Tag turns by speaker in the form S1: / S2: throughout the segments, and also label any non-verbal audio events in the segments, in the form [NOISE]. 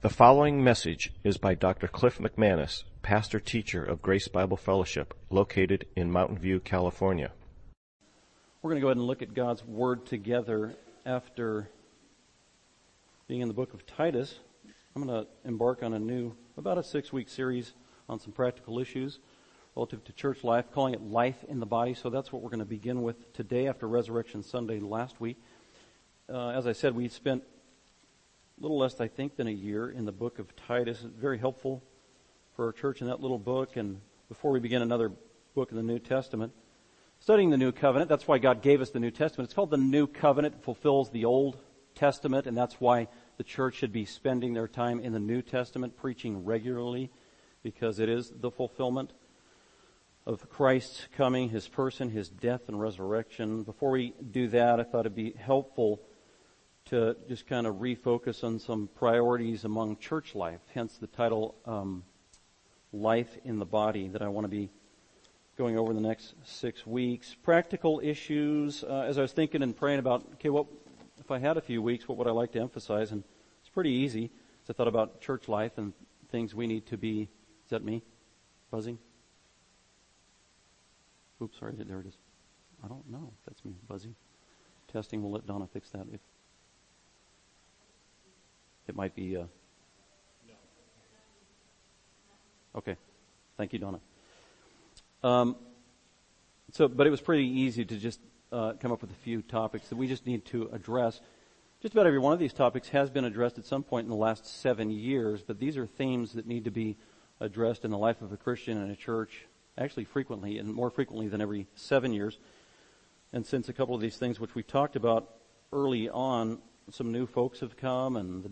S1: The following message is by Dr. Cliff McManus, pastor teacher of Grace Bible Fellowship, located in Mountain View, California.
S2: We're going to go ahead and look at God's Word together after being in the book of Titus. I'm going to embark on a new, about a six week series on some practical issues relative to church life, calling it Life in the Body. So that's what we're going to begin with today after Resurrection Sunday last week. Uh, as I said, we spent little less, I think, than a year in the book of Titus. Very helpful for our church in that little book. And before we begin another book in the New Testament, studying the New Covenant, that's why God gave us the New Testament. It's called the New Covenant. It fulfills the Old Testament, and that's why the church should be spending their time in the New Testament, preaching regularly, because it is the fulfillment of Christ's coming, His person, His death and resurrection. Before we do that, I thought it'd be helpful to just kind of refocus on some priorities among church life, hence the title um, Life in the Body that I want to be going over the next six weeks. Practical issues, uh, as I was thinking and praying about, okay, what if I had a few weeks, what would I like to emphasize? And it's pretty easy. As I thought about church life and things we need to be, is that me? Buzzing? Oops, sorry, there it is. I don't know if that's me buzzing. Testing, we'll let Donna fix that if it might be. Uh... Okay. Thank you, Donna. Um, so, but it was pretty easy to just uh, come up with a few topics that we just need to address. Just about every one of these topics has been addressed at some point in the last seven years, but these are themes that need to be addressed in the life of a Christian and a church, actually frequently, and more frequently than every seven years. And since a couple of these things which we talked about early on, some new folks have come, and the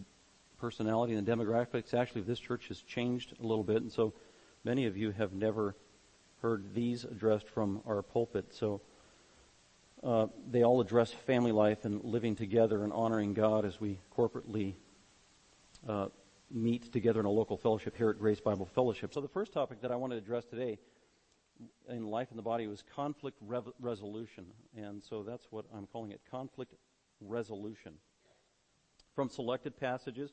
S2: personality and the demographics actually this church has changed a little bit, and so many of you have never heard these addressed from our pulpit. So uh, they all address family life and living together and honoring God as we corporately uh, meet together in a local fellowship here at Grace Bible Fellowship. So the first topic that I want to address today in life in the body was conflict rev- resolution, and so that's what I'm calling it: conflict resolution. From selected passages,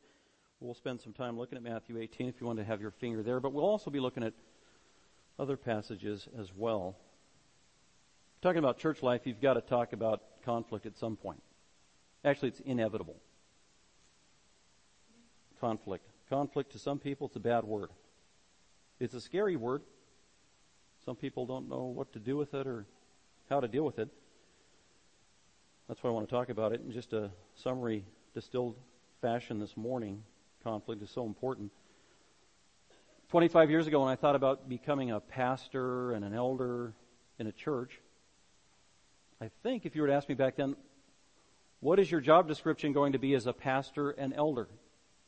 S2: We'll spend some time looking at Matthew 18 if you want to have your finger there, but we'll also be looking at other passages as well. Talking about church life, you've got to talk about conflict at some point. Actually, it's inevitable. Conflict. Conflict to some people, it's a bad word. It's a scary word. Some people don't know what to do with it or how to deal with it. That's why I want to talk about it in just a summary, distilled fashion this morning conflict is so important. 25 years ago, when I thought about becoming a pastor and an elder in a church, I think if you were to ask me back then, what is your job description going to be as a pastor and elder?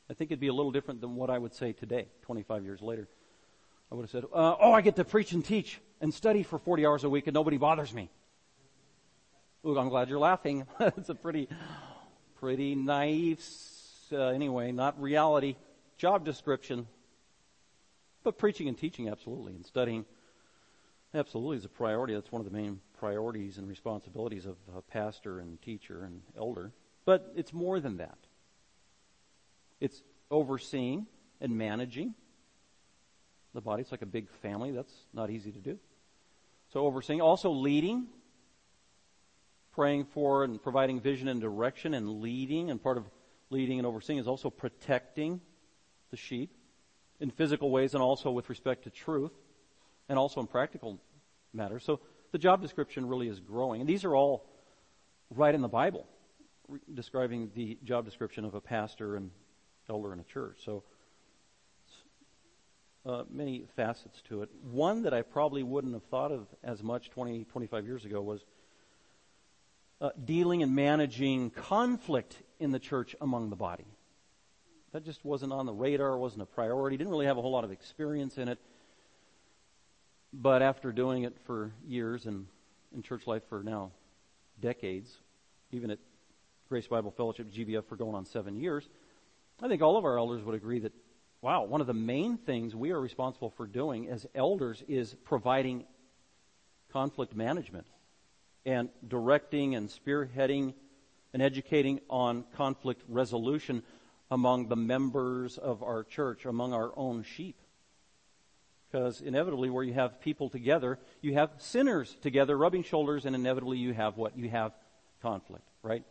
S2: I think it'd be a little different than what I would say today, 25 years later. I would have said, uh, oh, I get to preach and teach and study for 40 hours a week and nobody bothers me. Ooh, I'm glad you're laughing. [LAUGHS] That's a pretty, pretty naive uh, anyway, not reality, job description. But preaching and teaching, absolutely, and studying, absolutely is a priority. That's one of the main priorities and responsibilities of a pastor and teacher and elder. But it's more than that. It's overseeing and managing the body. It's like a big family. That's not easy to do. So overseeing, also leading, praying for and providing vision and direction and leading, and part of leading and overseeing is also protecting the sheep in physical ways and also with respect to truth and also in practical matters. So the job description really is growing. And these are all right in the Bible, describing the job description of a pastor and elder in a church. So uh, many facets to it. One that I probably wouldn't have thought of as much 20, 25 years ago was uh, dealing and managing conflict in the church among the body. That just wasn't on the radar, wasn't a priority, didn't really have a whole lot of experience in it. But after doing it for years and in church life for now decades, even at Grace Bible Fellowship GBF for going on seven years, I think all of our elders would agree that, wow, one of the main things we are responsible for doing as elders is providing conflict management and directing and spearheading and educating on conflict resolution among the members of our church, among our own sheep. Because inevitably, where you have people together, you have sinners together rubbing shoulders, and inevitably you have what? You have conflict, right?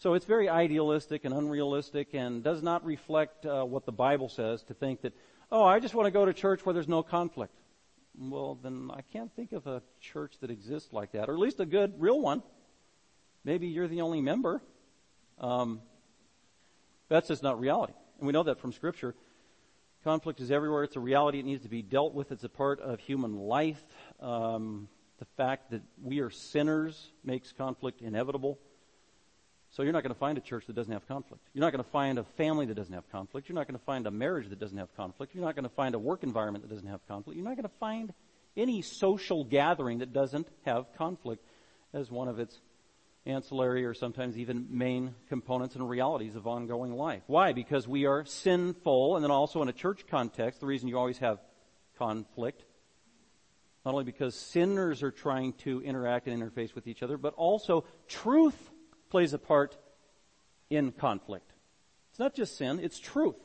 S2: So it's very idealistic and unrealistic and does not reflect uh, what the Bible says to think that, oh, I just want to go to church where there's no conflict. Well, then I can't think of a church that exists like that, or at least a good, real one. Maybe you're the only member. Um, that's just not reality. And we know that from Scripture. Conflict is everywhere. It's a reality. It needs to be dealt with. It's a part of human life. Um, the fact that we are sinners makes conflict inevitable. So you're not going to find a church that doesn't have conflict. You're not going to find a family that doesn't have conflict. You're not going to find a marriage that doesn't have conflict. You're not going to find a work environment that doesn't have conflict. You're not going to find any social gathering that doesn't have conflict as one of its ancillary or sometimes even main components and realities of ongoing life. Why? Because we are sinful, and then also in a church context, the reason you always have conflict, not only because sinners are trying to interact and interface with each other, but also truth plays a part in conflict. It's not just sin, it's truth.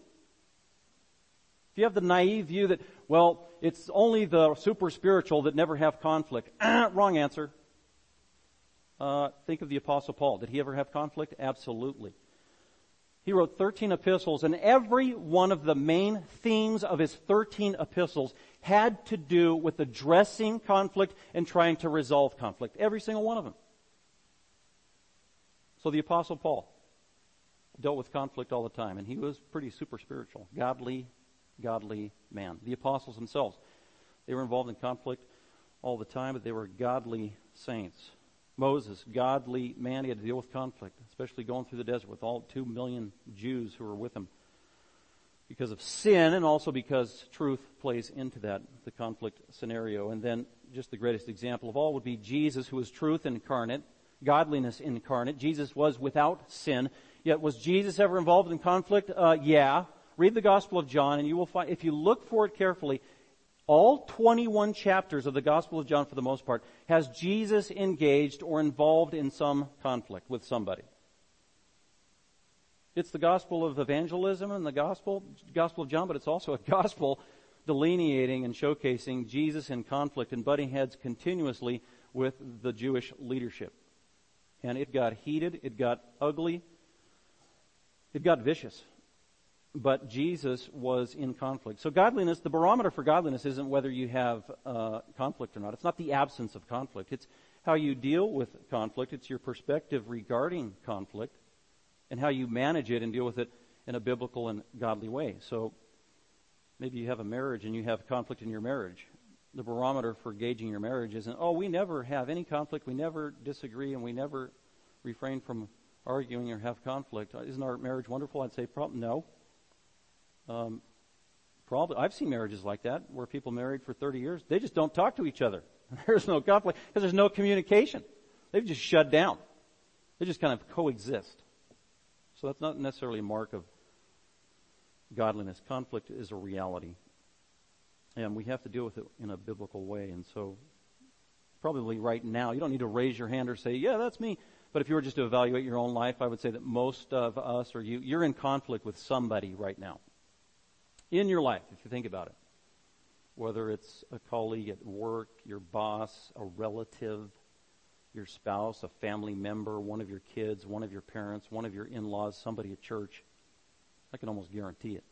S2: If you have the naive view that, well, it's only the super spiritual that never have conflict, [CLEARS THROAT] wrong answer. Uh, think of the Apostle Paul. Did he ever have conflict? Absolutely. He wrote 13 epistles, and every one of the main themes of his 13 epistles had to do with addressing conflict and trying to resolve conflict. Every single one of them. So the Apostle Paul dealt with conflict all the time, and he was pretty super spiritual, godly, godly man. The apostles themselves, they were involved in conflict all the time, but they were godly saints. Moses, godly man, he had to deal with conflict, especially going through the desert with all two million Jews who were with him. Because of sin and also because truth plays into that, the conflict scenario. And then just the greatest example of all would be Jesus, who was truth incarnate, godliness incarnate. Jesus was without sin. Yet was Jesus ever involved in conflict? Uh, yeah. Read the Gospel of John and you will find, if you look for it carefully, all 21 chapters of the Gospel of John, for the most part, has Jesus engaged or involved in some conflict with somebody. It's the Gospel of evangelism and the Gospel, Gospel of John, but it's also a Gospel delineating and showcasing Jesus in conflict and butting heads continuously with the Jewish leadership. And it got heated, it got ugly, it got vicious but Jesus was in conflict. So godliness, the barometer for godliness isn't whether you have uh, conflict or not. It's not the absence of conflict. It's how you deal with conflict. It's your perspective regarding conflict and how you manage it and deal with it in a biblical and godly way. So maybe you have a marriage and you have conflict in your marriage. The barometer for gauging your marriage isn't, oh, we never have any conflict, we never disagree, and we never refrain from arguing or have conflict. Isn't our marriage wonderful? I'd say, probably no. Um, probably, I've seen marriages like that where people married for 30 years, they just don't talk to each other. [LAUGHS] There's no conflict because there's no communication. They've just shut down. They just kind of coexist. So that's not necessarily a mark of godliness. Conflict is a reality. And we have to deal with it in a biblical way. And so, probably right now, you don't need to raise your hand or say, yeah, that's me. But if you were just to evaluate your own life, I would say that most of us or you, you're in conflict with somebody right now in your life, if you think about it. Whether it's a colleague at work, your boss, a relative, your spouse, a family member, one of your kids, one of your parents, one of your in-laws, somebody at church. I can almost guarantee it.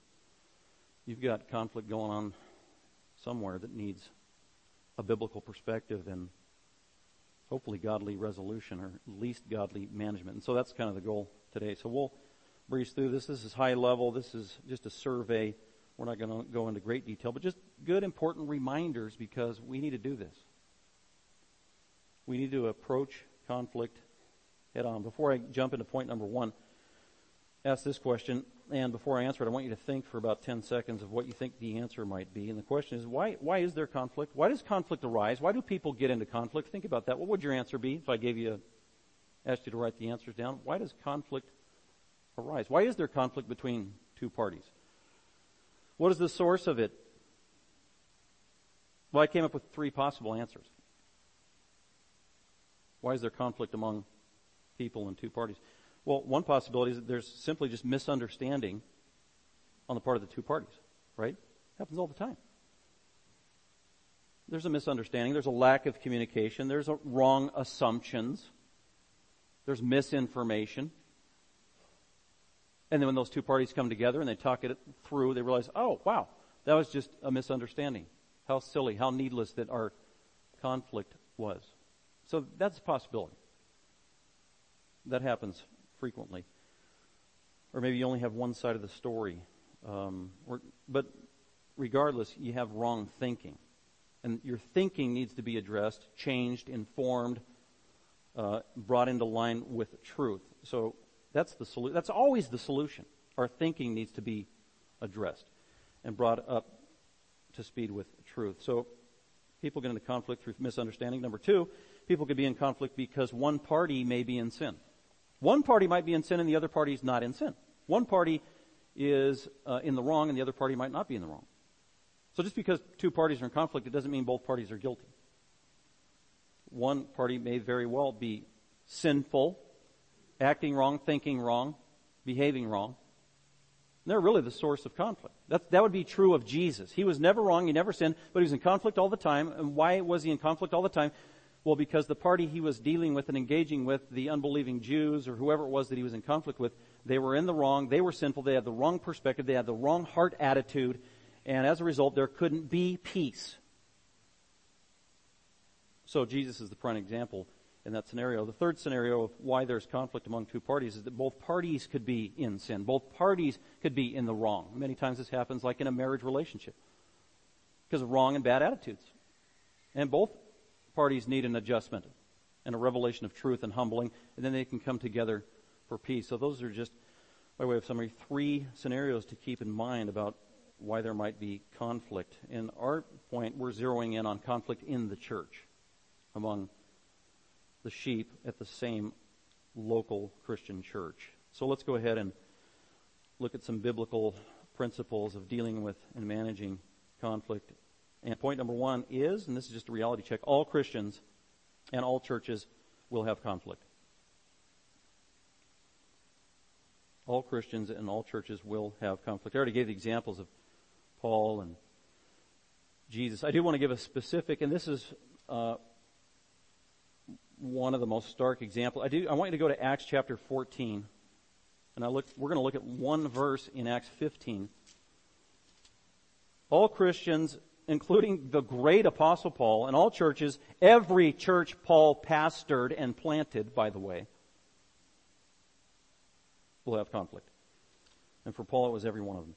S2: You've got conflict going on somewhere that needs a biblical perspective and hopefully godly resolution or at least godly management. And so that's kind of the goal today. So we'll breeze through this. This is high level. This is just a survey we're not going to go into great detail, but just good, important reminders because we need to do this. We need to approach conflict head on. Before I jump into point number one, ask this question, and before I answer it, I want you to think for about 10 seconds of what you think the answer might be. And the question is, why, why is there conflict? Why does conflict arise? Why do people get into conflict? Think about that. What would your answer be if I gave you a, asked you to write the answers down? Why does conflict arise? Why is there conflict between two parties? What is the source of it? Well, I came up with three possible answers. Why is there conflict among people in two parties? Well, one possibility is that there's simply just misunderstanding on the part of the two parties, right? Happens all the time. There's a misunderstanding. There's a lack of communication. There's wrong assumptions. There's misinformation. And then when those two parties come together and they talk it through, they realize, oh, wow, that was just a misunderstanding. How silly, how needless that our conflict was. So that's a possibility. That happens frequently. Or maybe you only have one side of the story. Um, or, but regardless, you have wrong thinking. And your thinking needs to be addressed, changed, informed, uh, brought into line with truth. So that's the solu- That's always the solution. Our thinking needs to be addressed and brought up to speed with truth. So people get into conflict through misunderstanding. Number two, people could be in conflict because one party may be in sin. One party might be in sin and the other party is not in sin. One party is uh, in the wrong and the other party might not be in the wrong. So just because two parties are in conflict, it doesn't mean both parties are guilty. One party may very well be sinful, acting wrong, thinking wrong, behaving wrong. they're really the source of conflict. That, that would be true of Jesus. He was never wrong, he never sinned, but he was in conflict all the time. And why was he in conflict all the time? Well, because the party he was dealing with and engaging with, the unbelieving Jews or whoever it was that he was in conflict with, they were in the wrong, they were sinful, they had the wrong perspective, they had the wrong heart attitude, and as a result, there couldn't be peace. So Jesus is the prime example in that scenario. The third scenario of why there's conflict among two parties is that both parties could be in sin. Both parties could be in the wrong. Many times this happens like in a marriage relationship because of wrong and bad attitudes. And both parties need an adjustment and a revelation of truth and humbling, and then they can come together for peace. So those are just, by way of summary, three scenarios to keep in mind about why there might be conflict. In our point, we're zeroing in on conflict in the church among the sheep at the same local Christian church. So let's go ahead and look at some biblical principles of dealing with and managing conflict. And point number one is, and this is just a reality check, all Christians and all churches will have conflict. All Christians and all churches will have conflict. I already gave the examples of Paul and Jesus. I do want to give a specific, and this is uh, one of the most stark examples. I do. I want you to go to Acts chapter 14, and I look. We're going to look at one verse in Acts 15. All Christians, including the great Apostle Paul, and all churches, every church Paul pastored and planted, by the way, will have conflict. And for Paul, it was every one of them.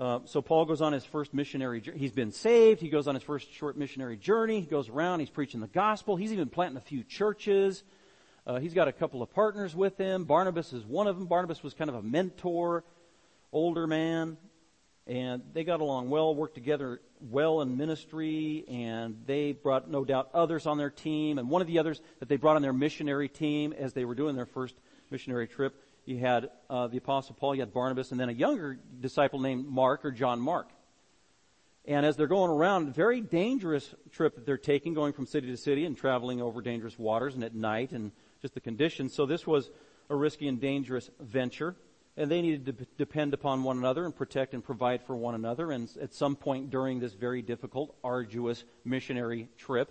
S2: Uh, so Paul goes on his first missionary. He's been saved. He goes on his first short missionary journey. He goes around. He's preaching the gospel. He's even planting a few churches. Uh, he's got a couple of partners with him. Barnabas is one of them. Barnabas was kind of a mentor, older man, and they got along well, worked together well in ministry, and they brought no doubt others on their team. And one of the others that they brought on their missionary team as they were doing their first missionary trip you had uh, the Apostle Paul, you had Barnabas, and then a younger disciple named Mark or John Mark. And as they're going around, very dangerous trip that they're taking, going from city to city and traveling over dangerous waters and at night and just the conditions. So this was a risky and dangerous venture. And they needed to depend upon one another and protect and provide for one another. And at some point during this very difficult, arduous missionary trip,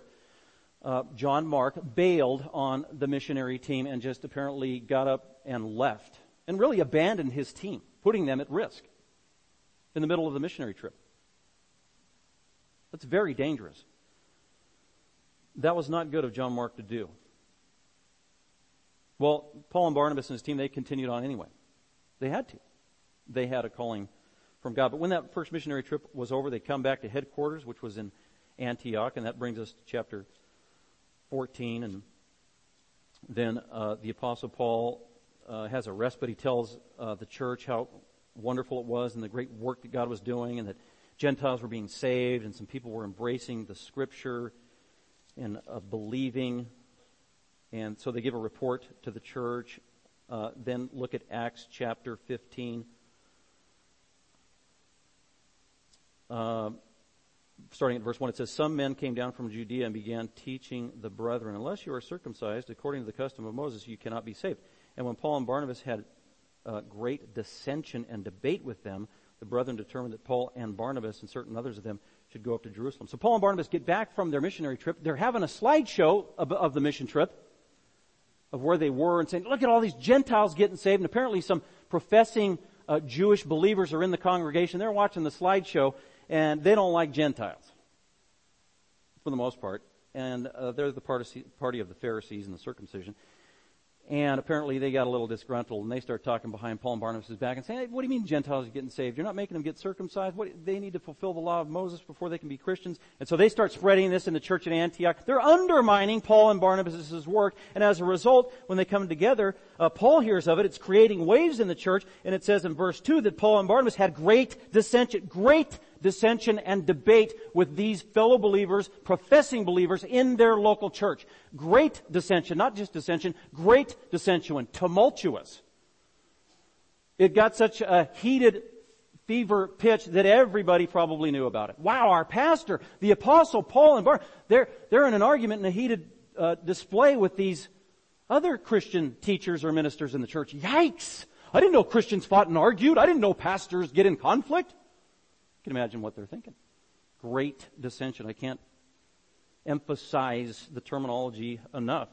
S2: uh, John Mark bailed on the missionary team and just apparently got up and left and really abandoned his team, putting them at risk in the middle of the missionary trip. That's very dangerous. That was not good of John Mark to do. Well, Paul and Barnabas and his team, they continued on anyway. They had to. They had a calling from God. But when that first missionary trip was over, they come back to headquarters, which was in Antioch, and that brings us to chapter 14. And then uh, the Apostle Paul uh, has a respite. He tells uh, the church how wonderful it was and the great work that God was doing, and that Gentiles were being saved, and some people were embracing the Scripture and uh, believing. And so they give a report to the church. Uh, then look at Acts chapter 15. Uh, starting at verse 1, it says, Some men came down from Judea and began teaching the brethren, Unless you are circumcised according to the custom of Moses, you cannot be saved. And when Paul and Barnabas had uh, great dissension and debate with them, the brethren determined that Paul and Barnabas and certain others of them should go up to Jerusalem. So Paul and Barnabas get back from their missionary trip. They're having a slideshow of, of the mission trip of where they were and saying, look at all these Gentiles getting saved. And apparently some professing uh, Jewish believers are in the congregation. They're watching the slideshow and they don't like Gentiles for the most part. And uh, they're the party of the Pharisees and the circumcision. And apparently they got a little disgruntled and they start talking behind Paul and Barnabas' back and saying, hey, what do you mean Gentiles are getting saved? You're not making them get circumcised. What, they need to fulfill the law of Moses before they can be Christians. And so they start spreading this in the church at Antioch. They're undermining Paul and Barnabas' work. And as a result, when they come together, uh, Paul hears of it. It's creating waves in the church. And it says in verse 2 that Paul and Barnabas had great dissension, great dissension and debate with these fellow believers, professing believers in their local church. Great dissension, not just dissension, great dissension, tumultuous. It got such a heated fever pitch that everybody probably knew about it. Wow, our pastor, the apostle Paul and Barnabas, they're, they're in an argument in a heated uh, display with these other Christian teachers or ministers in the church. Yikes! I didn't know Christians fought and argued. I didn't know pastors get in conflict. Can imagine what they're thinking. Great dissension. I can't emphasize the terminology enough.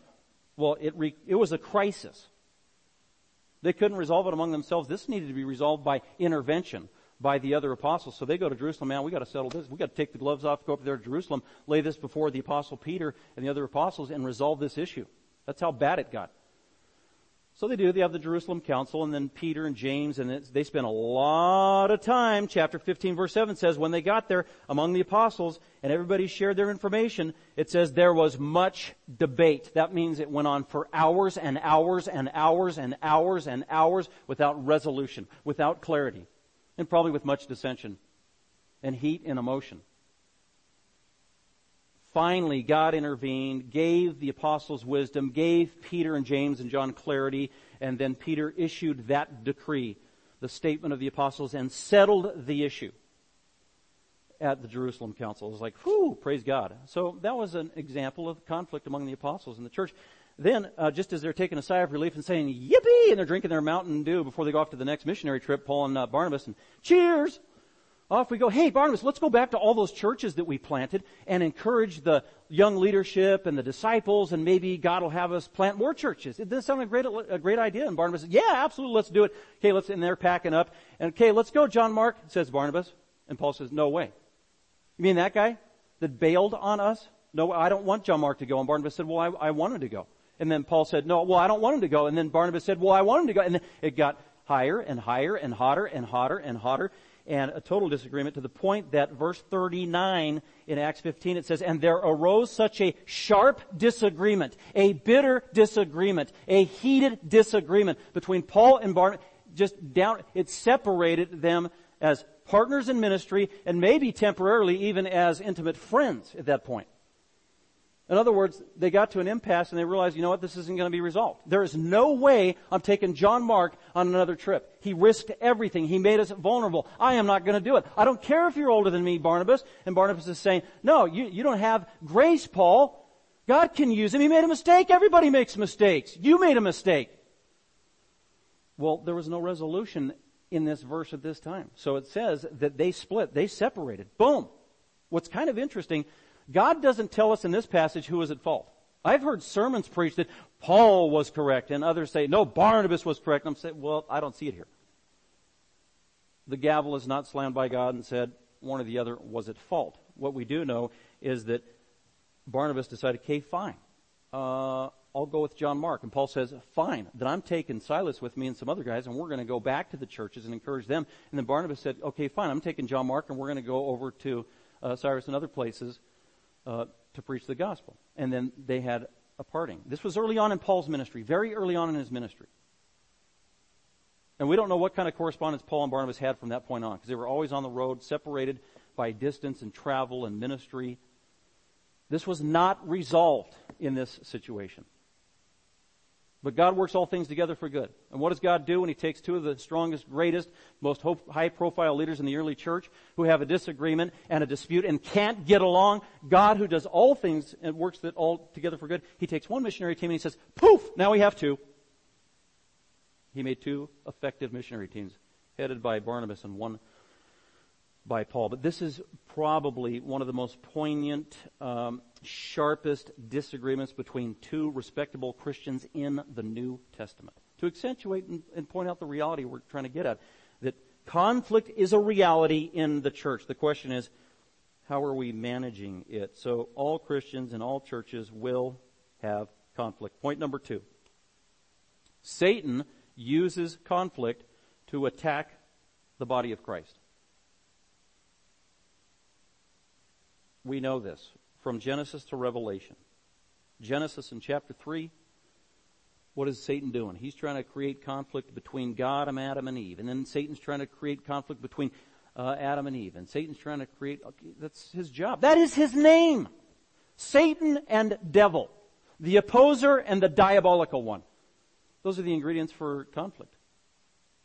S2: Well, it, re- it was a crisis. They couldn't resolve it among themselves. This needed to be resolved by intervention by the other apostles. So they go to Jerusalem. Man, we got to settle this. We got to take the gloves off, go up there to Jerusalem, lay this before the apostle Peter and the other apostles, and resolve this issue. That's how bad it got. So they do. They have the Jerusalem Council, and then Peter and James, and they spend a lot of time. Chapter 15, verse 7 says, when they got there among the apostles, and everybody shared their information, it says there was much debate. That means it went on for hours and hours and hours and hours and hours without resolution, without clarity, and probably with much dissension and heat and emotion finally God intervened, gave the apostles wisdom, gave Peter and James and John clarity, and then Peter issued that decree, the statement of the apostles, and settled the issue at the Jerusalem Council. It was like, whew, praise God. So that was an example of conflict among the apostles in the church. Then, uh, just as they're taking a sigh of relief and saying, yippee, and they're drinking their Mountain Dew before they go off to the next missionary trip, Paul and uh, Barnabas, and cheers! Off we go. Hey, Barnabas, let's go back to all those churches that we planted and encourage the young leadership and the disciples, and maybe God will have us plant more churches. It doesn't sound like a great, a great idea. And Barnabas says, Yeah, absolutely, let's do it. Okay, let's, and they're packing up. And okay, let's go, John Mark, says Barnabas. And Paul says, No way. You mean that guy that bailed on us? No, I don't want John Mark to go. And Barnabas said, Well, I, I wanted to go. And then Paul said, No, well, I don't want him to go. And then Barnabas said, Well, I want him to go. And then it got higher and higher and hotter and hotter and hotter a total disagreement to the point that verse 39 in Acts 15 it says, and there arose such a sharp disagreement, a bitter disagreement, a heated disagreement between Paul and Barnabas, just down, it separated them as partners in ministry and maybe temporarily even as intimate friends at that point. In other words, they got to an impasse and they realized, you know what, this isn't going to be resolved. There is no way I'm taking John Mark on another trip. He risked everything. He made us vulnerable. I am not going to do it. I don't care if you're older than me, Barnabas. And Barnabas is saying, no, you, you don't have grace, Paul. God can use him. He made a mistake. Everybody makes mistakes. You made a mistake. Well, there was no resolution in this verse at this time. So it says that they split. They separated. Boom. What's kind of interesting God doesn't tell us in this passage who is at fault. I've heard sermons preached that Paul was correct and others say, no, Barnabas was correct. I'm saying, well, I don't see it here. The gavel is not slammed by God and said one or the other was at fault. What we do know is that Barnabas decided, okay, fine. Uh, I'll go with John Mark. And Paul says, fine. Then I'm taking Silas with me and some other guys and we're going to go back to the churches and encourage them. And then Barnabas said, okay, fine. I'm taking John Mark and we're going to go over to uh, Cyprus and other places uh, to preach the gospel. And then they had a parting. This was early on in Paul's ministry, very early on in his ministry. And we don't know what kind of correspondence Paul and Barnabas had from that point on, because they were always on the road, separated by distance and travel and ministry. This was not resolved in this situation. But God works all things together for good. And what does God do when He takes two of the strongest, greatest, most high profile leaders in the early church who have a disagreement and a dispute and can't get along? God who does all things and works that all together for good, He takes one missionary team and He says, poof, now we have two. He made two effective missionary teams headed by Barnabas and one by Paul. But this is probably one of the most poignant, um, sharpest disagreements between two respectable Christians in the New Testament. To accentuate and, and point out the reality we're trying to get at, that conflict is a reality in the church. The question is, how are we managing it? So all Christians and all churches will have conflict. Point number two. Satan uses conflict to attack the body of Christ. We know this from Genesis to Revelation. Genesis in chapter 3, what is Satan doing? He's trying to create conflict between God and Adam and Eve. And then Satan's trying to create conflict between uh, Adam and Eve. And Satan's trying to create, okay, that's his job. That is his name. Satan and devil. The opposer and the diabolical one. Those are the ingredients for conflict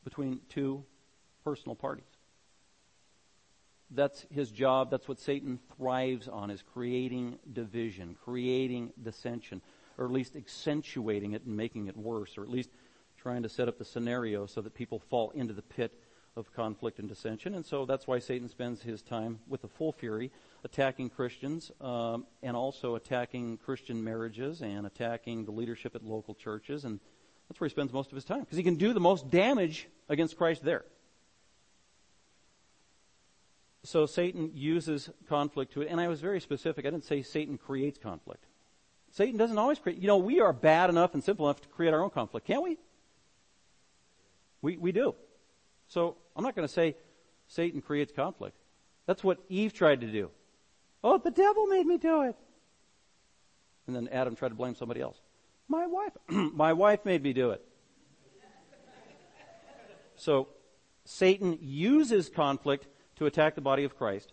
S2: between two personal parties. That's his job. That's what Satan thrives on is creating division, creating dissension, or at least accentuating it and making it worse, or at least trying to set up the scenario so that people fall into the pit of conflict and dissension. And so that's why Satan spends his time with a full fury attacking Christians um, and also attacking Christian marriages and attacking the leadership at local churches. And that's where he spends most of his time because he can do the most damage against Christ there. So Satan uses conflict to it, and I was very specific. I didn't say Satan creates conflict. Satan doesn't always create. You know, we are bad enough and simple enough to create our own conflict, can't we? We we do. So I'm not going to say Satan creates conflict. That's what Eve tried to do. Oh, the devil made me do it. And then Adam tried to blame somebody else. My wife, [CLEARS THROAT] my wife made me do it. So Satan uses conflict to attack the body of Christ.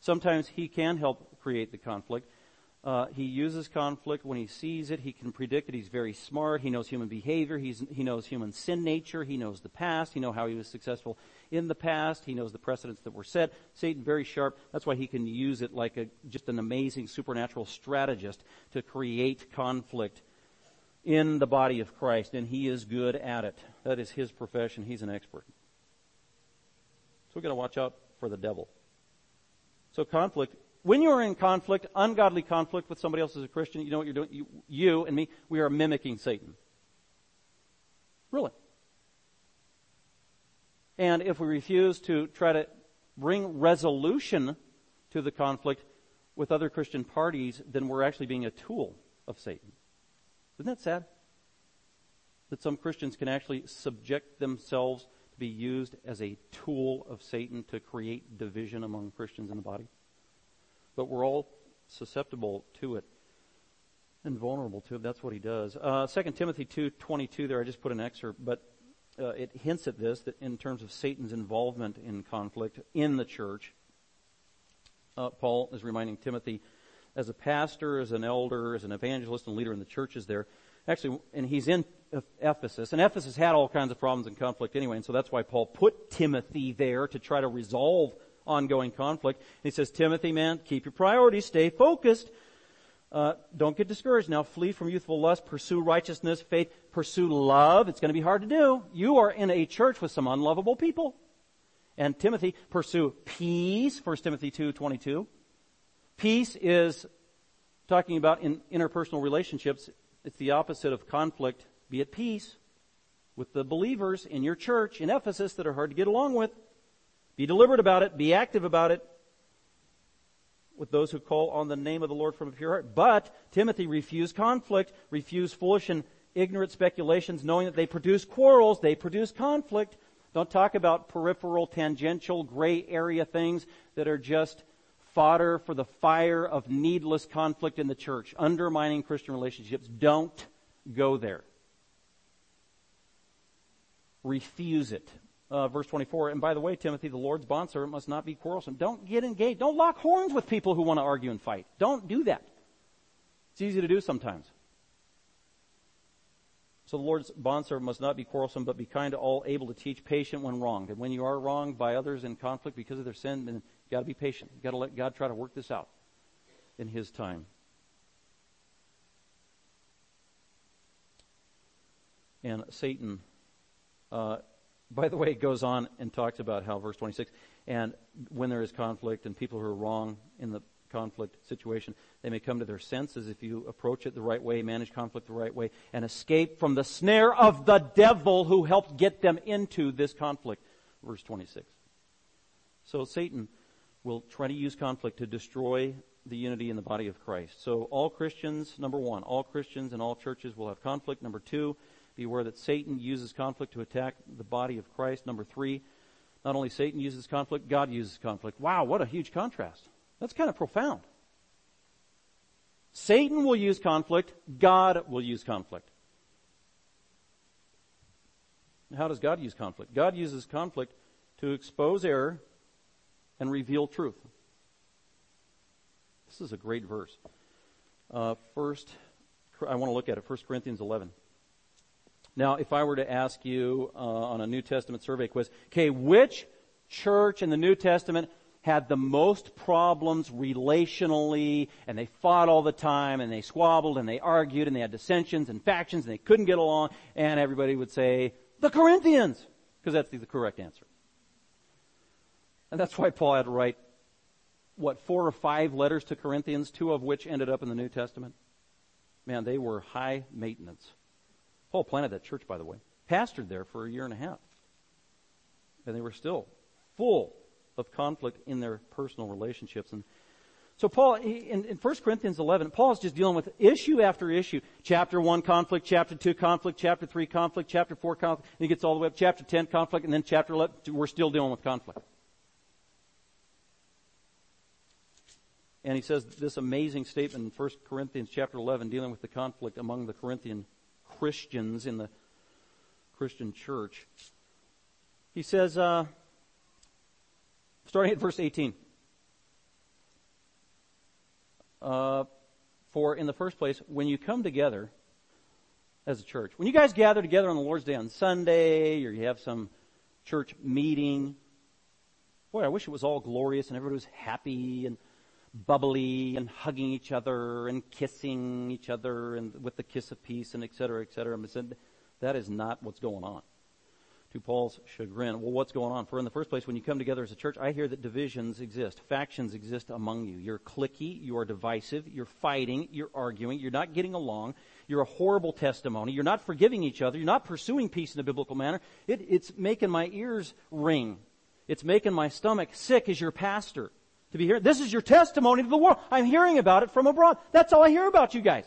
S2: Sometimes he can help create the conflict. Uh, he uses conflict when he sees it. He can predict it. He's very smart. He knows human behavior. He's, he knows human sin nature. He knows the past. He knows how he was successful in the past. He knows the precedents that were set. Satan very sharp. That's why he can use it like a, just an amazing supernatural strategist to create conflict in the body of Christ. And he is good at it. That is his profession. He's an expert. So we've got to watch out for the devil. So conflict when you are in conflict, ungodly conflict with somebody else as a Christian, you know what you're doing? You, you and me, we are mimicking Satan. Really. And if we refuse to try to bring resolution to the conflict with other Christian parties, then we're actually being a tool of Satan. Isn't that sad? That some Christians can actually subject themselves be used as a tool of Satan to create division among Christians in the body but we're all susceptible to it and vulnerable to it. That's what he does. Uh, 2 Timothy 2.22 there, I just put an excerpt, but uh, it hints at this, that in terms of Satan's involvement in conflict in the church, uh, Paul is reminding Timothy, as a pastor, as an elder, as an evangelist and leader in the churches there, actually, and he's in Ephesus, and Ephesus had all kinds of problems and conflict anyway, and so that's why Paul put Timothy there to try to resolve ongoing conflict. And he says, Timothy, man, keep your priorities, stay focused. Uh, don't get discouraged. Now flee from youthful lust, pursue righteousness, faith, pursue love. It's going to be hard to do. You are in a church with some unlovable people. And Timothy, pursue peace, 1 Timothy 2, 22. Peace is talking about in interpersonal relationships. It's the opposite of conflict. Be at peace with the believers in your church in Ephesus that are hard to get along with. Be deliberate about it. Be active about it with those who call on the name of the Lord from a pure heart. But Timothy refused conflict, refused foolish and ignorant speculations, knowing that they produce quarrels, they produce conflict. Don't talk about peripheral, tangential, gray area things that are just fodder for the fire of needless conflict in the church, undermining Christian relationships. Don't go there. Refuse it uh, verse 24. And by the way, Timothy, the Lord's bondservant must not be quarrelsome. Don't get engaged. Don't lock horns with people who want to argue and fight. Don't do that. It's easy to do sometimes. So the Lord's bondservant must not be quarrelsome, but be kind to all, able to teach, patient when wronged. And when you are wronged by others in conflict because of their sin, got to be patient. Got to let God try to work this out in His time. And Satan uh, by the way, goes on and talks about how, verse 26, And when there is conflict and people who are wrong in the conflict situation, they may come to their senses if you approach it the right way, manage conflict the right way, and escape from the snare of the devil who helped get them into this conflict. Verse 26. So Satan will try to use conflict to destroy the unity in the body of Christ. So all Christians, number one, all Christians and all churches will have conflict. Number two, be aware that Satan uses conflict to attack the body of Christ. Number three, not only Satan uses conflict, God uses conflict. Wow, what a huge contrast. That's kind of profound. Satan will use conflict, God will use conflict. How does God use conflict? God uses conflict to expose error and reveal truth. This is a great verse. Uh, first, I want to look at it. 1 Corinthians 11. Now, if I were to ask you uh, on a New Testament survey quiz, okay, which church in the New Testament had the most problems relationally, and they fought all the time, and they squabbled, and they argued, and they had dissensions and factions, and they couldn't get along, and everybody would say, the Corinthians, because that's the, the correct answer. And that's why Paul had to write what, four or five letters to Corinthians, two of which ended up in the New Testament? Man, they were high maintenance. Paul planted that church, by the way. Pastored there for a year and a half. And they were still full of conflict in their personal relationships. And so Paul, in, in 1 Corinthians 11, Paul is just dealing with issue after issue. Chapter 1 conflict, chapter 2 conflict, chapter 3 conflict, chapter 4 conflict, and he gets all the way up, chapter 10 conflict, and then chapter 11, we're still dealing with conflict. And he says this amazing statement in 1 Corinthians chapter 11 dealing with the conflict among the Corinthian Christians in the Christian church. He says, uh, starting at verse 18, uh, for in the first place, when you come together as a church, when you guys gather together on the Lord's Day on Sunday, or you have some church meeting, boy, I wish it was all glorious and everybody was happy and bubbly and hugging each other and kissing each other and with the kiss of peace and et cetera, et cetera. said, that is not what's going on. To Paul's chagrin. Well, what's going on? For in the first place, when you come together as a church, I hear that divisions exist. Factions exist among you. You're cliquey, you are divisive, you're fighting, you're arguing, you're not getting along, you're a horrible testimony, you're not forgiving each other, you're not pursuing peace in a biblical manner. It, it's making my ears ring. It's making my stomach sick as your pastor to be here. This is your testimony to the world. I'm hearing about it from abroad. That's all I hear about you guys.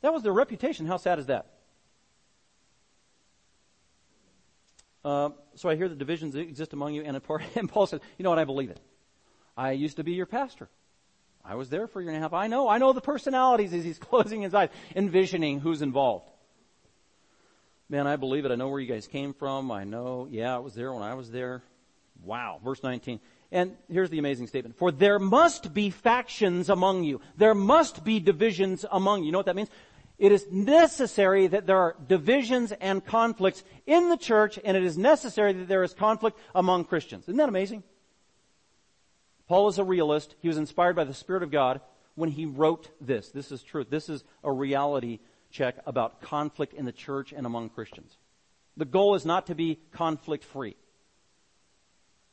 S2: That was their reputation. How sad is that? Uh, so I hear the divisions exist among you, and, part, [LAUGHS] and Paul says, "You know what? I believe it. I used to be your pastor. I was there for a year and a half. I know. I know the personalities as he's [LAUGHS] closing his eyes, envisioning who's involved. Man, I believe it. I know where you guys came from. I know. Yeah, I was there when I was there. Wow. Verse 19. And here's the amazing statement. For there must be factions among you. There must be divisions among you. You know what that means? It is necessary that there are divisions and conflicts in the church, and it is necessary that there is conflict among Christians. Isn't that amazing? Paul is a realist. He was inspired by the Spirit of God when he wrote this. This is truth. This is a reality check about conflict in the church and among Christians. The goal is not to be conflict free.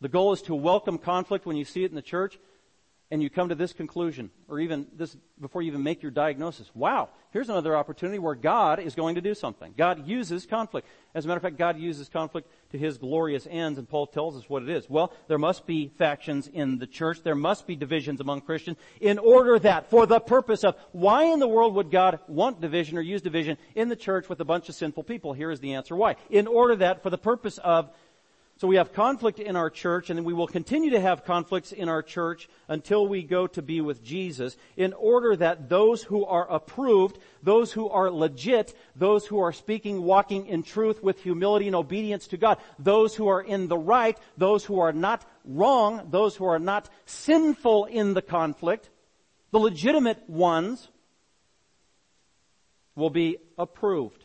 S2: The goal is to welcome conflict when you see it in the church and you come to this conclusion, or even this, before you even make your diagnosis. Wow, here's another opportunity where God is going to do something. God uses conflict. As a matter of fact, God uses conflict to His glorious ends, and Paul tells us what it is. Well, there must be factions in the church. There must be divisions among Christians in order that, for the purpose of, why in the world would God want division or use division in the church with a bunch of sinful people? Here is the answer why. In order that, for the purpose of so we have conflict in our church, and we will continue to have conflicts in our church until we go to be with Jesus, in order that those who are approved, those who are legit, those who are speaking, walking in truth with humility and obedience to God, those who are in the right, those who are not wrong, those who are not sinful in the conflict, the legitimate ones, will be approved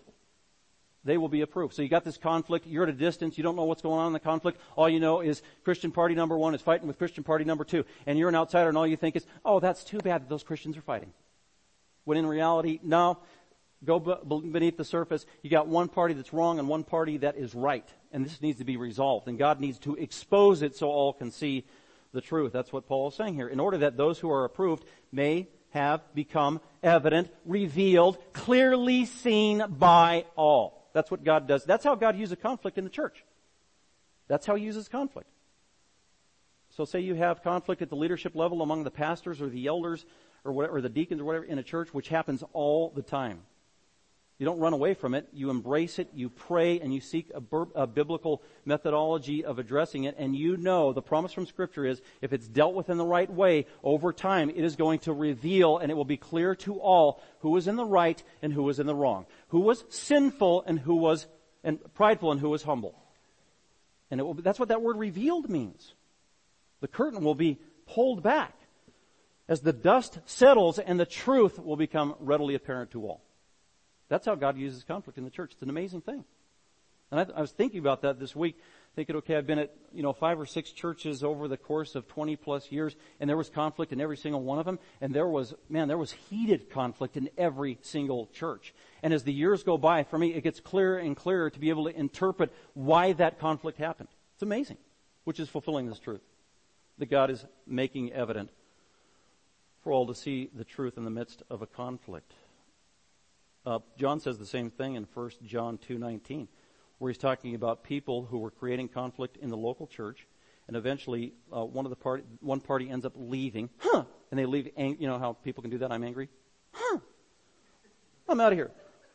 S2: they will be approved. So you got this conflict, you're at a distance, you don't know what's going on in the conflict. All you know is Christian party number one is fighting with Christian party number two. And you're an outsider and all you think is, oh, that's too bad that those Christians are fighting. When in reality, no, go beneath the surface, you got one party that's wrong and one party that is right. And this needs to be resolved. And God needs to expose it so all can see the truth. That's what Paul is saying here. In order that those who are approved may have become evident, revealed, clearly seen by all. That's what God does. That's how God uses conflict in the church. That's how he uses conflict. So say you have conflict at the leadership level among the pastors or the elders or whatever, or the deacons or whatever in a church, which happens all the time. You don't run away from it. You embrace it. You pray and you seek a, bur- a, biblical methodology of addressing it. And you know the promise from scripture is if it's dealt with in the right way over time, it is going to reveal and it will be clear to all who was in the right and who was in the wrong. Who was sinful and who was and prideful and who was humble. And will, that's what that word revealed means. The curtain will be pulled back as the dust settles and the truth will become readily apparent to all. That's how God uses conflict in the church. It's an amazing thing. And I, I, was thinking about that this week, thinking, okay, I've been at, you know, five or six churches over the course of 20 plus years, and there was conflict in every single one of them, and there was, man, there was heated conflict in every single church. And as the years go by, for me, it gets clearer and clearer to be able to interpret why that conflict happened. It's amazing, which is fulfilling this truth that God is making evident for all to see the truth in the midst of a conflict. Uh, John says the same thing in 1 John 2:19, where he's talking about people who were creating conflict in the local church, and eventually uh, one of the party, one party ends up leaving, huh? And they leave. Ang- you know how people can do that? I'm angry. Huh? I'm out of here.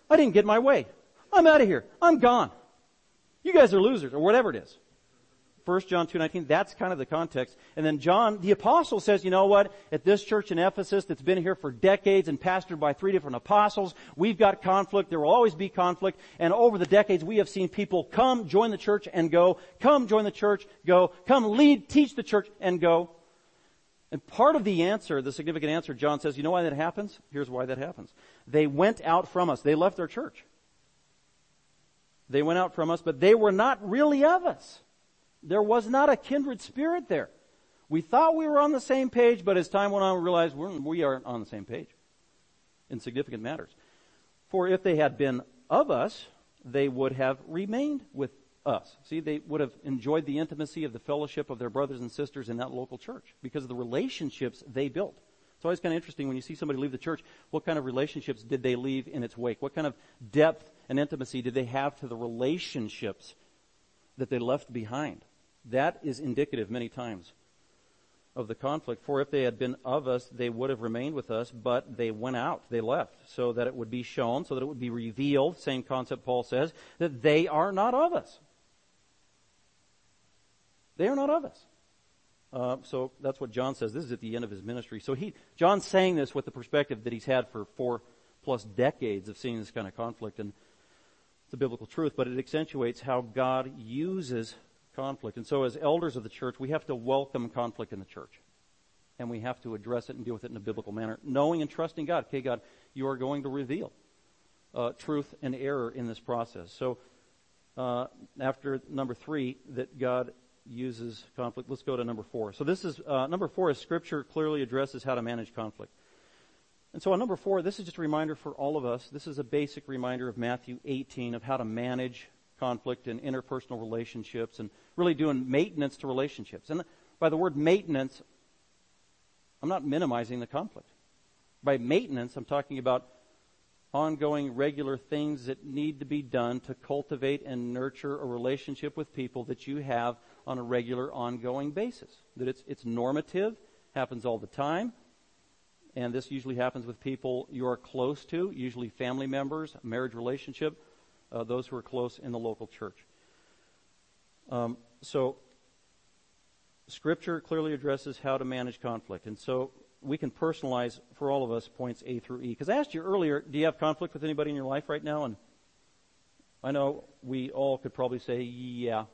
S2: I didn't get my way. I'm out of here. I'm gone. You guys are losers, or whatever it is. 1 John 2.19, that's kind of the context. And then John, the apostle says, you know what, at this church in Ephesus that's been here for decades and pastored by three different apostles, we've got conflict, there will always be conflict, and over the decades we have seen people come, join the church and go, come join the church, go, come lead, teach the church and go. And part of the answer, the significant answer, John says, you know why that happens? Here's why that happens. They went out from us. They left their church. They went out from us, but they were not really of us. There was not a kindred spirit there. We thought we were on the same page, but as time went on, we realized we're, we aren't on the same page in significant matters. For if they had been of us, they would have remained with us. See, they would have enjoyed the intimacy of the fellowship of their brothers and sisters in that local church because of the relationships they built. It's always kind of interesting when you see somebody leave the church, what kind of relationships did they leave in its wake? What kind of depth and intimacy did they have to the relationships that they left behind? That is indicative many times of the conflict. For if they had been of us, they would have remained with us, but they went out, they left, so that it would be shown, so that it would be revealed, same concept Paul says, that they are not of us. They are not of us. Uh, so that's what John says. This is at the end of his ministry. So he, John's saying this with the perspective that he's had for four plus decades of seeing this kind of conflict, and it's a biblical truth, but it accentuates how God uses conflict. And so as elders of the church, we have to welcome conflict in the church. And we have to address it and deal with it in a biblical manner, knowing and trusting God. Okay, God, you are going to reveal uh, truth and error in this process. So uh, after number three, that God uses conflict, let's go to number four. So this is uh, number four is Scripture clearly addresses how to manage conflict. And so on number four, this is just a reminder for all of us. This is a basic reminder of Matthew 18 of how to manage conflict in interpersonal relationships and really doing maintenance to relationships. And by the word maintenance, I'm not minimizing the conflict. By maintenance, I'm talking about ongoing, regular things that need to be done to cultivate and nurture a relationship with people that you have on a regular, ongoing basis. That it's, it's normative, happens all the time, and this usually happens with people you are close to, usually family members, marriage relationship, uh, those who are close in the local church. Um, so, Scripture clearly addresses how to manage conflict, and so we can personalize for all of us points A through E. Because I asked you earlier, do you have conflict with anybody in your life right now? And I know we all could probably say, yeah.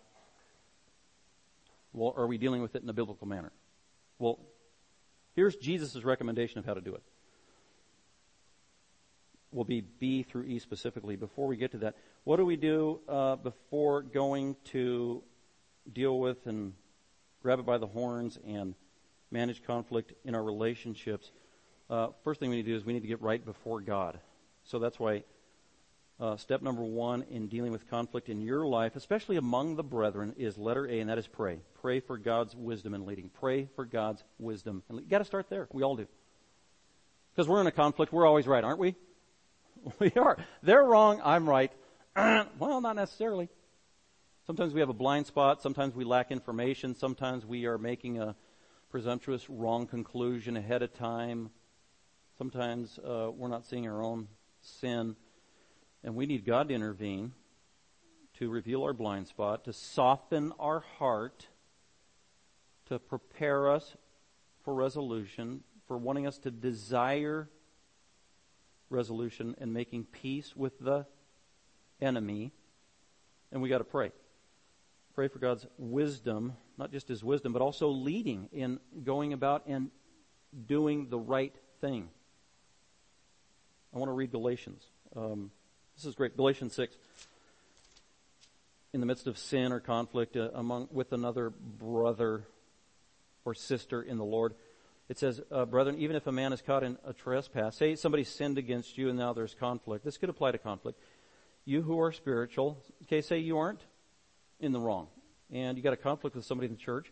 S2: Well, are we dealing with it in a biblical manner? Well, here's Jesus' recommendation of how to do it will be B through E specifically. Before we get to that, what do we do uh, before going to deal with and grab it by the horns and manage conflict in our relationships? Uh, first thing we need to do is we need to get right before God. So that's why uh, step number one in dealing with conflict in your life, especially among the brethren, is letter A, and that is pray. Pray for God's wisdom and leading. Pray for God's wisdom. And you got to start there. We all do. Because we're in a conflict. We're always right, aren't we? [LAUGHS] We are. They're wrong. I'm right. [CLEARS THROAT] well, not necessarily. Sometimes we have a blind spot. Sometimes we lack information. Sometimes we are making a presumptuous wrong conclusion ahead of time. Sometimes uh, we're not seeing our own sin. And we need God to intervene to reveal our blind spot, to soften our heart, to prepare us for resolution, for wanting us to desire resolution and making peace with the enemy. And we got to pray. Pray for God's wisdom, not just His wisdom, but also leading in going about and doing the right thing. I want to read Galatians. Um, this is great. Galatians 6. In the midst of sin or conflict uh, among, with another brother or sister in the Lord, it says, uh, brethren, even if a man is caught in a trespass, say somebody sinned against you and now there's conflict. This could apply to conflict. You who are spiritual, okay, say you aren't in the wrong and you got a conflict with somebody in the church.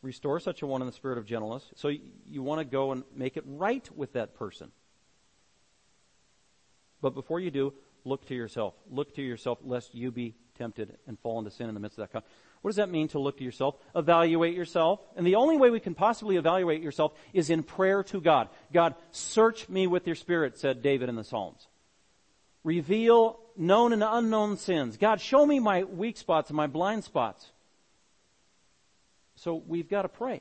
S2: Restore such a one in the spirit of gentleness. So you, you want to go and make it right with that person. But before you do, look to yourself. Look to yourself lest you be tempted and fall into sin in the midst of that conflict. What does that mean to look to yourself? Evaluate yourself. And the only way we can possibly evaluate yourself is in prayer to God. God, search me with your spirit, said David in the Psalms. Reveal known and unknown sins. God, show me my weak spots and my blind spots. So we've got to pray.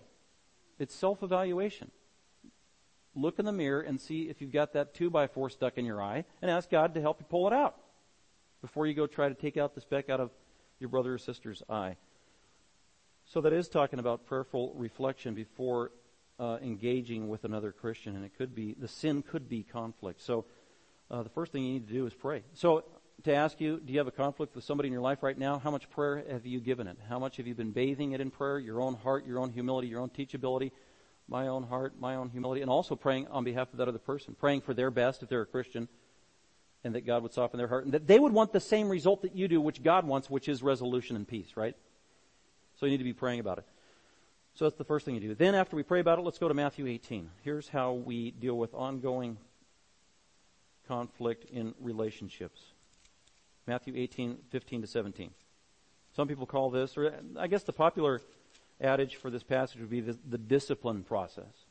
S2: It's self-evaluation. Look in the mirror and see if you've got that two by four stuck in your eye and ask God to help you pull it out before you go try to take out the speck out of your brother or sister's eye. So that is talking about prayerful reflection before uh, engaging with another Christian, and it could be the sin could be conflict. So uh, the first thing you need to do is pray. So to ask you, do you have a conflict with somebody in your life right now? How much prayer have you given it? How much have you been bathing it in prayer? Your own heart, your own humility, your own teachability, my own heart, my own humility, and also praying on behalf of that other person, praying for their best if they're a Christian, and that God would soften their heart, and that they would want the same result that you do, which God wants, which is resolution and peace, right? So you need to be praying about it. So that's the first thing you do. Then after we pray about it, let's go to Matthew 18. Here's how we deal with ongoing conflict in relationships. Matthew 18, 15 to 17. Some people call this, or I guess the popular adage for this passage would be the, the discipline process.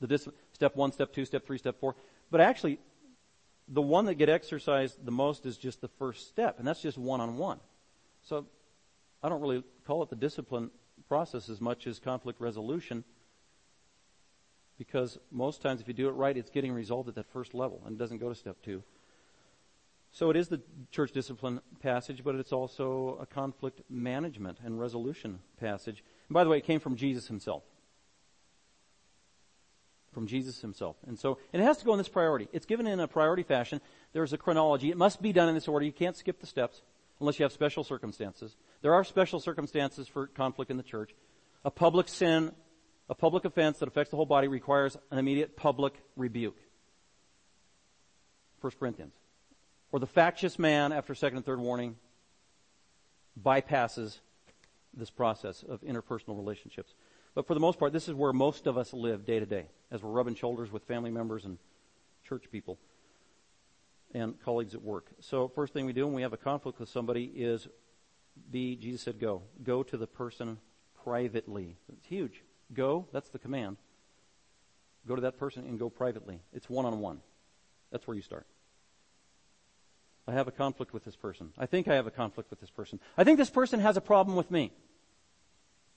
S2: The dis- step one, step two, step three, step four. But actually, the one that get exercised the most is just the first step, and that's just one on one. So I don't really call it the discipline process as much as conflict resolution because most times if you do it right, it's getting resolved at that first level and it doesn't go to step two. So it is the church discipline passage, but it's also a conflict management and resolution passage. And by the way, it came from Jesus himself. From Jesus himself. And so, and it has to go in this priority. It's given in a priority fashion. There's a chronology. It must be done in this order. You can't skip the steps unless you have special circumstances. There are special circumstances for conflict in the church. A public sin, a public offense that affects the whole body requires an immediate public rebuke. 1 Corinthians. Or the factious man, after second and third warning, bypasses this process of interpersonal relationships. But for the most part, this is where most of us live day to day, as we're rubbing shoulders with family members and church people and colleagues at work. So first thing we do when we have a conflict with somebody is be, Jesus said go. Go to the person privately. It's huge. Go, that's the command. Go to that person and go privately. It's one on one. That's where you start. I have a conflict with this person. I think I have a conflict with this person. I think this person has a problem with me.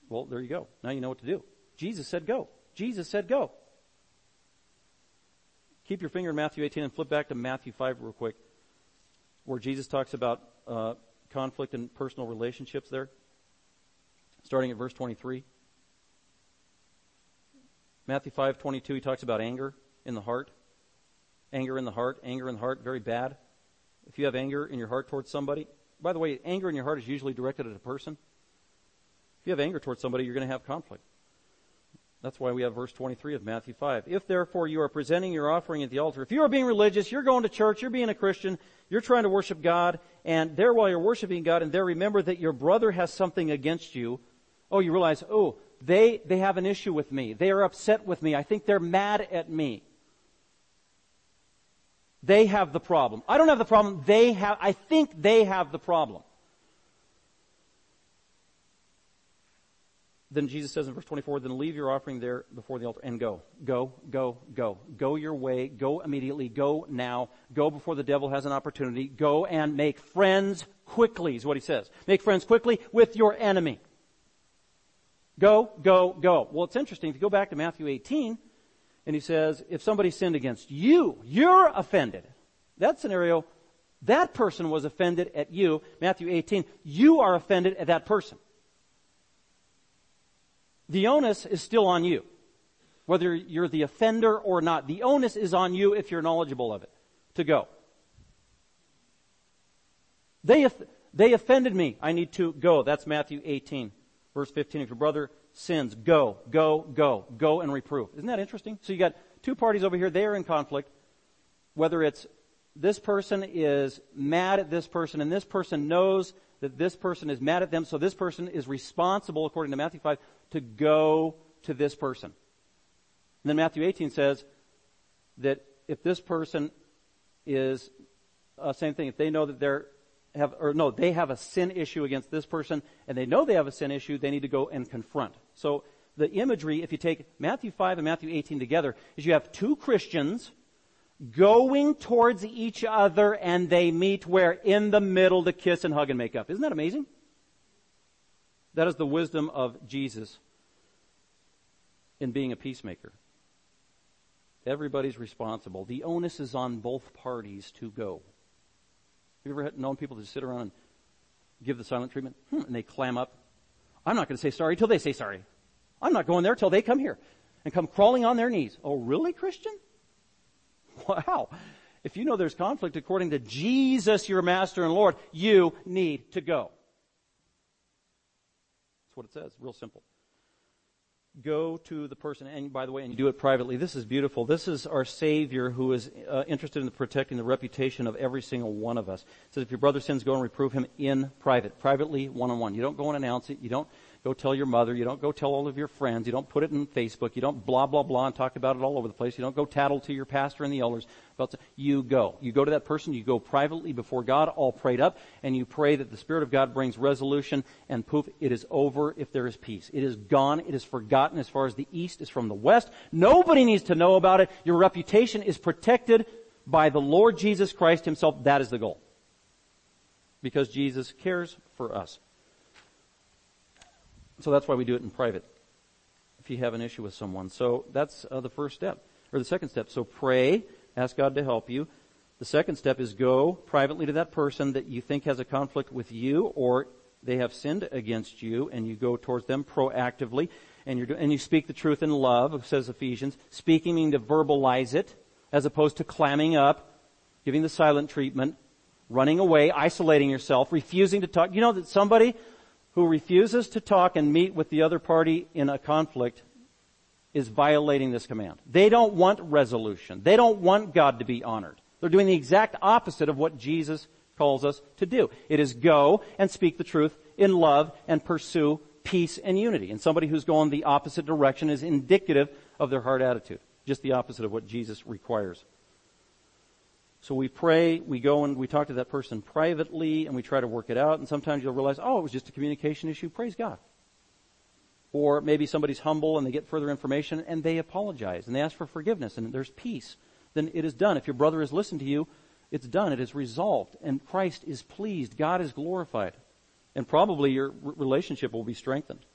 S2: Well, there you go. Now you know what to do. Jesus said go. Jesus said go. Keep your finger in Matthew 18 and flip back to Matthew 5 real quick, where Jesus talks about uh, conflict and personal relationships there, starting at verse 23. Matthew 5:22 he talks about anger in the heart. Anger in the heart, anger in the heart, very bad. If you have anger in your heart towards somebody, by the way, anger in your heart is usually directed at a person. If you have anger towards somebody, you're going to have conflict. That's why we have verse 23 of Matthew 5. If therefore you are presenting your offering at the altar, if you are being religious, you're going to church, you're being a Christian, you're trying to worship God, and there while you're worshiping God, and there remember that your brother has something against you, oh, you realize, oh, they, they have an issue with me. They are upset with me. I think they're mad at me. They have the problem. I don't have the problem. They have, I think they have the problem. then Jesus says in verse 24, then leave your offering there before the altar and go. Go, go, go. Go your way. Go immediately. Go now. Go before the devil has an opportunity. Go and make friends quickly is what he says. Make friends quickly with your enemy. Go, go, go. Well, it's interesting. If you go back to Matthew 18, and he says, if somebody sinned against you, you're offended. That scenario, that person was offended at you. Matthew 18, you are offended at that person the onus is still on you. Whether you're the offender or not, the onus is on you if you're knowledgeable of it to go. They, they offended me. I need to go. That's Matthew 18, verse 15. If your brother sins, go, go, go, go and reprove. Isn't that interesting? So you got two parties over here. They are in conflict. Whether it's this person is mad at this person and this person knows that this person is mad at them, so this person is responsible, according to Matthew 5, to go to this person. And then Matthew 18 says that if this person is, uh, same thing, if they know that they're, have, or no, they have a sin issue against this person, and they know they have a sin issue, they need to go and confront. So the imagery, if you take Matthew 5 and Matthew 18 together, is you have two Christians going towards each other and they meet where? In the middle to kiss and hug and make up. Isn't that amazing? That is the wisdom of Jesus in being a peacemaker. Everybody's responsible. The onus is on both parties to go. Have you ever known people to sit around and give the silent treatment? Hmm, and they clam up. I'm not going to say sorry till they say sorry. I'm not going there till they come here and come crawling on their knees. Oh, really, Christian? [LAUGHS] Wow. If you know there's conflict according to Jesus, your master and Lord, you need to go. That's what it says. Real simple. Go to the person, and by the way, and you do it privately. This is beautiful. This is our Savior who is uh, interested in protecting the reputation of every single one of us. Says, if your brother sins, go and reprove him in private, privately, one on one. You don't go and announce it. You don't go tell your mother. You don't go tell all of your friends. You don't put it in Facebook. You don't blah, blah, blah and talk about it all over the place. You don't go tattle to your pastor and the elders. About you go. You go to that person. You go privately before God, all prayed up, and you pray that the Spirit of God brings resolution, and poof, it is over if there is peace. It is gone. It is forgotten as far as the east is from the west. Nobody needs to know about it. Your reputation is protected by the Lord Jesus Christ himself. That is the goal. Because Jesus cares for us. So that's why we do it in private. If you have an issue with someone. So that's uh, the first step. Or the second step. So pray, ask God to help you. The second step is go privately to that person that you think has a conflict with you or they have sinned against you and you go towards them proactively and you and you speak the truth in love, says Ephesians. Speaking meaning to verbalize it as opposed to clamming up, giving the silent treatment, running away, isolating yourself, refusing to talk. You know that somebody who refuses to talk and meet with the other party in a conflict is violating this command. They don't want resolution. They don't want God to be honored. They're doing the exact opposite of what Jesus calls us to do. It is go and speak the truth in love and pursue peace and unity. And somebody who's going the opposite direction is indicative of their heart attitude. Just the opposite of what Jesus requires. So we pray, we go and we talk to that person privately and we try to work it out and sometimes you'll realize, oh, it was just a communication issue, praise God. Or maybe somebody's humble and they get further information and they apologize and they ask for forgiveness and there's peace. Then it is done. If your brother has listened to you, it's done. It is resolved and Christ is pleased. God is glorified. And probably your relationship will be strengthened.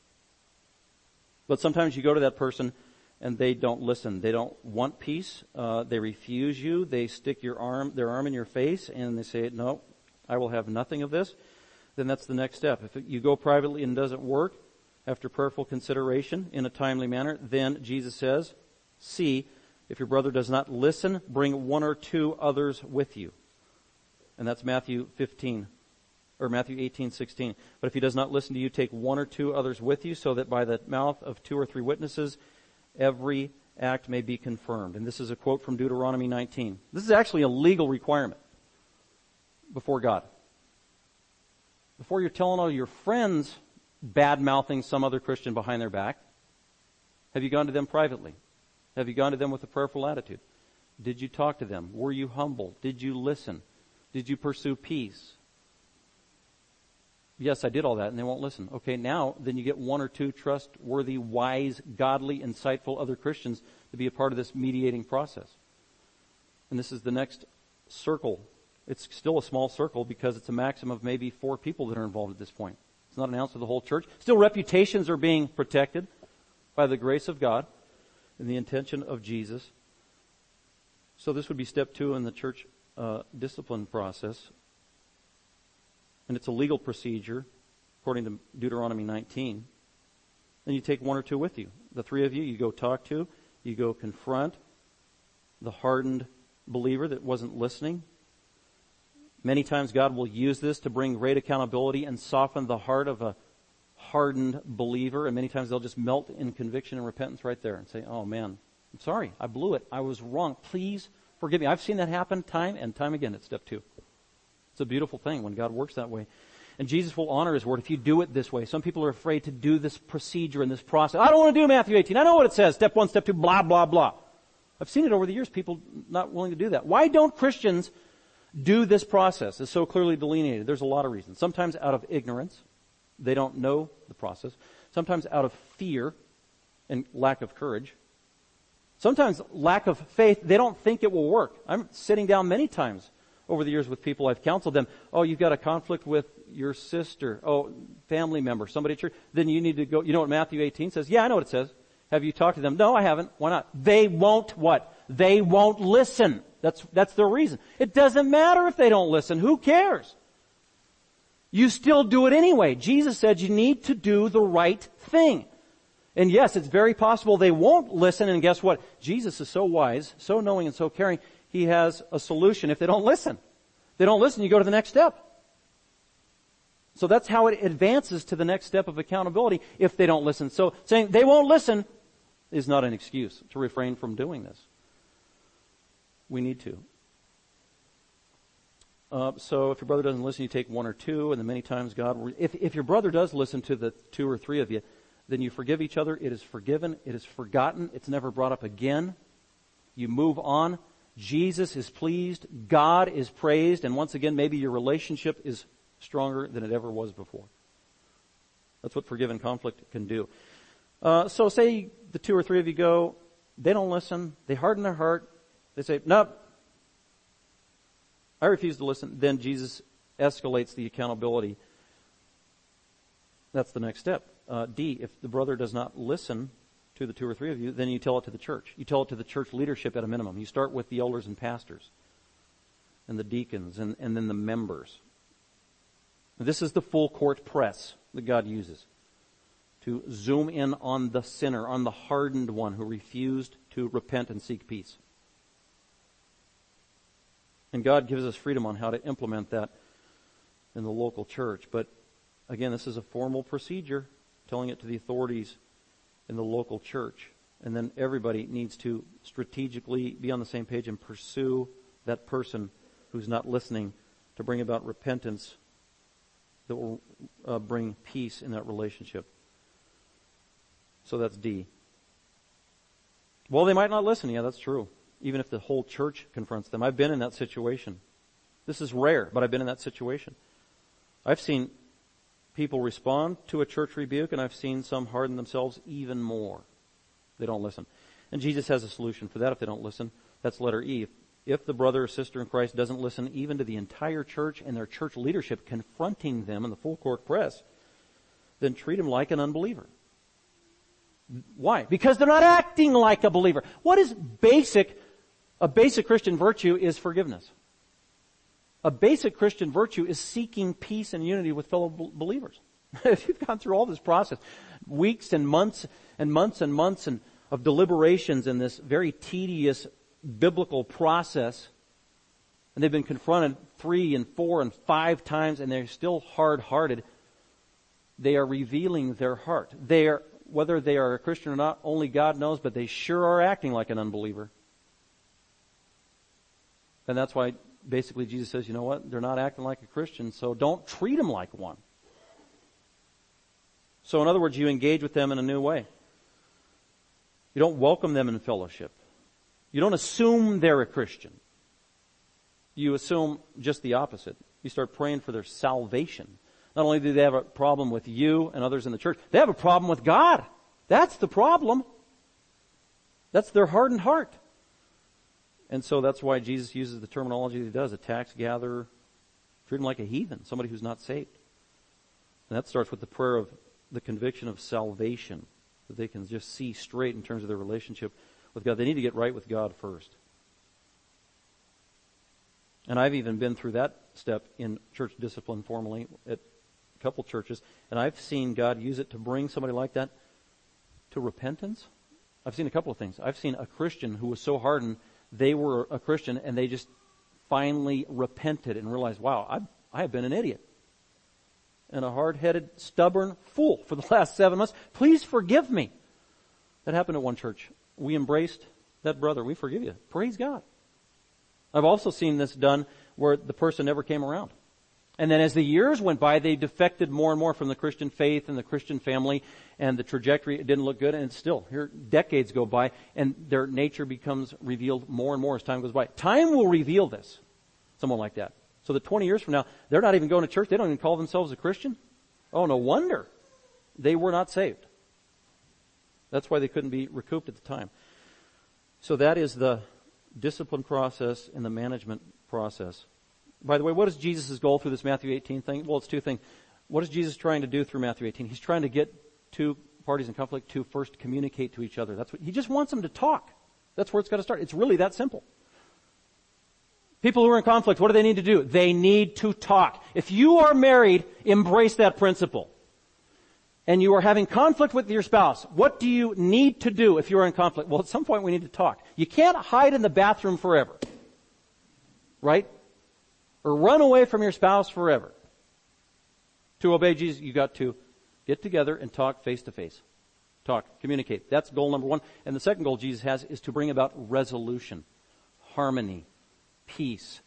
S2: But sometimes you go to that person and they don't listen. They don't want peace. Uh, they refuse you. They stick your arm, their arm in your face, and they say, "No, I will have nothing of this." Then that's the next step. If you go privately and it doesn't work, after prayerful consideration in a timely manner, then Jesus says, "See, if your brother does not listen, bring one or two others with you." And that's Matthew 15 or Matthew 18, 16. But if he does not listen to you, take one or two others with you so that by the mouth of two or three witnesses every act may be confirmed. And this is a quote from Deuteronomy 19. This is actually a legal requirement before God. Before you're telling all your friends bad mouthing some other Christian behind their back, have you gone to them privately? Have you gone to them with a prayerful attitude? Did you talk to them? Were you humble? Did you listen? Did you pursue peace? Yes, I did all that and they won't listen. Okay, now then you get one or two trustworthy, wise, godly, insightful other Christians to be a part of this mediating process. And this is the next circle. It's still a small circle because it's a maximum of maybe four people that are involved at this point. It's not announced to the whole church. Still reputations are being protected by the grace of God and the intention of Jesus. So this would be step two in the church uh, discipline process. And it's a legal procedure, according to Deuteronomy 19. Then you take one or two with you. The three of you, you go talk to, you go confront the hardened believer that wasn't listening. Many times God will use this to bring great accountability and soften the heart of a hardened believer. And many times they'll just melt in conviction and repentance right there and say, oh man, I'm sorry. I blew it. I was wrong. Please forgive me. I've seen that happen time and time again at step two. It's a beautiful thing when God works that way. And Jesus will honor His word if you do it this way. Some people are afraid to do this procedure and this process. I don't want to do Matthew 18. I know what it says. Step one, step two, blah, blah, blah. I've seen it over the years, people not willing to do that. Why don't Christians do this process? It's so clearly delineated. There's a lot of reasons. Sometimes out of ignorance. They don't know the process. Sometimes out of fear and lack of courage. Sometimes lack of faith. They don't think it will work. I'm sitting down many times over the years with people, I've counseled them, oh, you've got a conflict with your sister, oh, family member, somebody at church, then you need to go, you know what Matthew 18 says? Yeah, I know what it says. Have you talked to them? No, I haven't. Why not? They won't what? They won't listen. That's, that's their reason. It doesn't matter if they don't listen. Who cares? You still do it anyway. Jesus said you need to do the right thing. And yes, it's very possible they won't listen and guess what? Jesus is so wise, so knowing and so caring, he has a solution if they don't listen. If they don't listen, you go to the next step. So that's how it advances to the next step of accountability if they don't listen. So saying they won't listen is not an excuse to refrain from doing this. We need to. Uh, so if your brother doesn't listen, you take one or two, and then many times God, if, if your brother does listen to the two or three of you, then you forgive each other. It is forgiven. It is forgotten. It's never brought up again. You move on. Jesus is pleased. God is praised. And once again, maybe your relationship is stronger than it ever was before. That's what forgiven conflict can do. Uh, so say the two or three of you go, they don't listen, they harden their heart, they say, nope, I refuse to listen. Then Jesus escalates the accountability. That's the next step. Uh, D, if the brother does not listen to the two or three of you, then you tell it to the church. You tell it to the church leadership at a minimum. You start with the elders and pastors and the deacons and, and then the members. This is the full court press that God uses to zoom in on the sinner, on the hardened one who refused to repent and seek peace. And God gives us freedom on how to implement that in the local church. But again, this is a formal procedure, telling it to the authorities in the local church. And then everybody needs to strategically be on the same page and pursue that person who's not listening to bring about repentance that will uh, bring peace in that relationship. So that's D. Well, they might not listen. Yeah, that's true. Even if the whole church confronts them. I've been in that situation. This is rare, but I've been in that situation. I've seen people respond to a church rebuke, and I've seen some harden themselves even more. They don't listen. And Jesus has a solution for that if they don't listen. That's letter E. If the brother or sister in Christ doesn't listen even to the entire church and their church leadership confronting them in the full court press, then treat them like an unbeliever. Why? Because they're not acting like a believer. What is basic, a basic Christian virtue is forgiveness a basic Christian virtue is seeking peace and unity with fellow believers. [LAUGHS] if you've gone through all this process, weeks and months and months and months and of deliberations in this very tedious biblical process, and they've been confronted three and four and five times and they're still hard-hearted, they are revealing their heart. They are whether they are a Christian or not, only God knows, but they sure are acting like an unbeliever. And that's why basically Jesus says, you know what? They're not acting like a Christian, so don't treat them like one. So in other words, you engage with them in a new way. You don't welcome them in fellowship. You don't assume they're a Christian. You assume just the opposite. You start praying for their salvation. Not only do they have a problem with you and others in the church, they have a problem with God. That's the problem. That's their hardened heart. And so that's why Jesus uses the terminology that he does, a tax gatherer, treat him like a heathen, somebody who's not saved. And that starts with the prayer of the conviction of salvation, that they can just see straight in terms of their relationship with God. They need to get right with God first. And I've even been through that step in church discipline formally at a couple churches, and I've seen God use it to bring somebody like that to repentance. I've seen a couple of things. I've seen a Christian who was so hardened they were a Christian and they just finally repented and realized, wow, I, I have been an idiot and a hard-headed, stubborn fool for the [LAUGHS] last seven months. Please forgive me. That happened at one church. We embraced that brother. We forgive you. Praise God. I've also seen this done where the person never came around. And then as the years went by, they defected more and more from the Christian faith and the Christian family, and the trajectory didn't look good, and still, here, decades go by, and their nature becomes revealed more and more as time goes by. Time will reveal this. Someone like that. So that 20 years from now, they're not even going to church, they don't even call themselves a Christian. Oh, no wonder they were not saved. That's why they couldn't be recouped at the time. So that is the discipline process and the management process. By the way, what is Jesus' goal through this Matthew 18 thing? Well, it's two things. What is Jesus trying to do through Matthew 18? He's trying to get two parties in conflict to first communicate to each other. That's what, he just wants them to talk. That's where it's got to start. It's really that simple. People who are in conflict, what do they need to do? They need to talk. If you are married, embrace that principle. And you are having conflict with your spouse, what do you need to do if you're in conflict? Well, at some point we need to talk. You can't hide in the bathroom forever. Right? Or run away from your spouse forever. To obey Jesus, you got to get together and talk face to face. Talk, communicate. That's goal number one. And the second goal Jesus has is to bring about resolution, harmony, peace,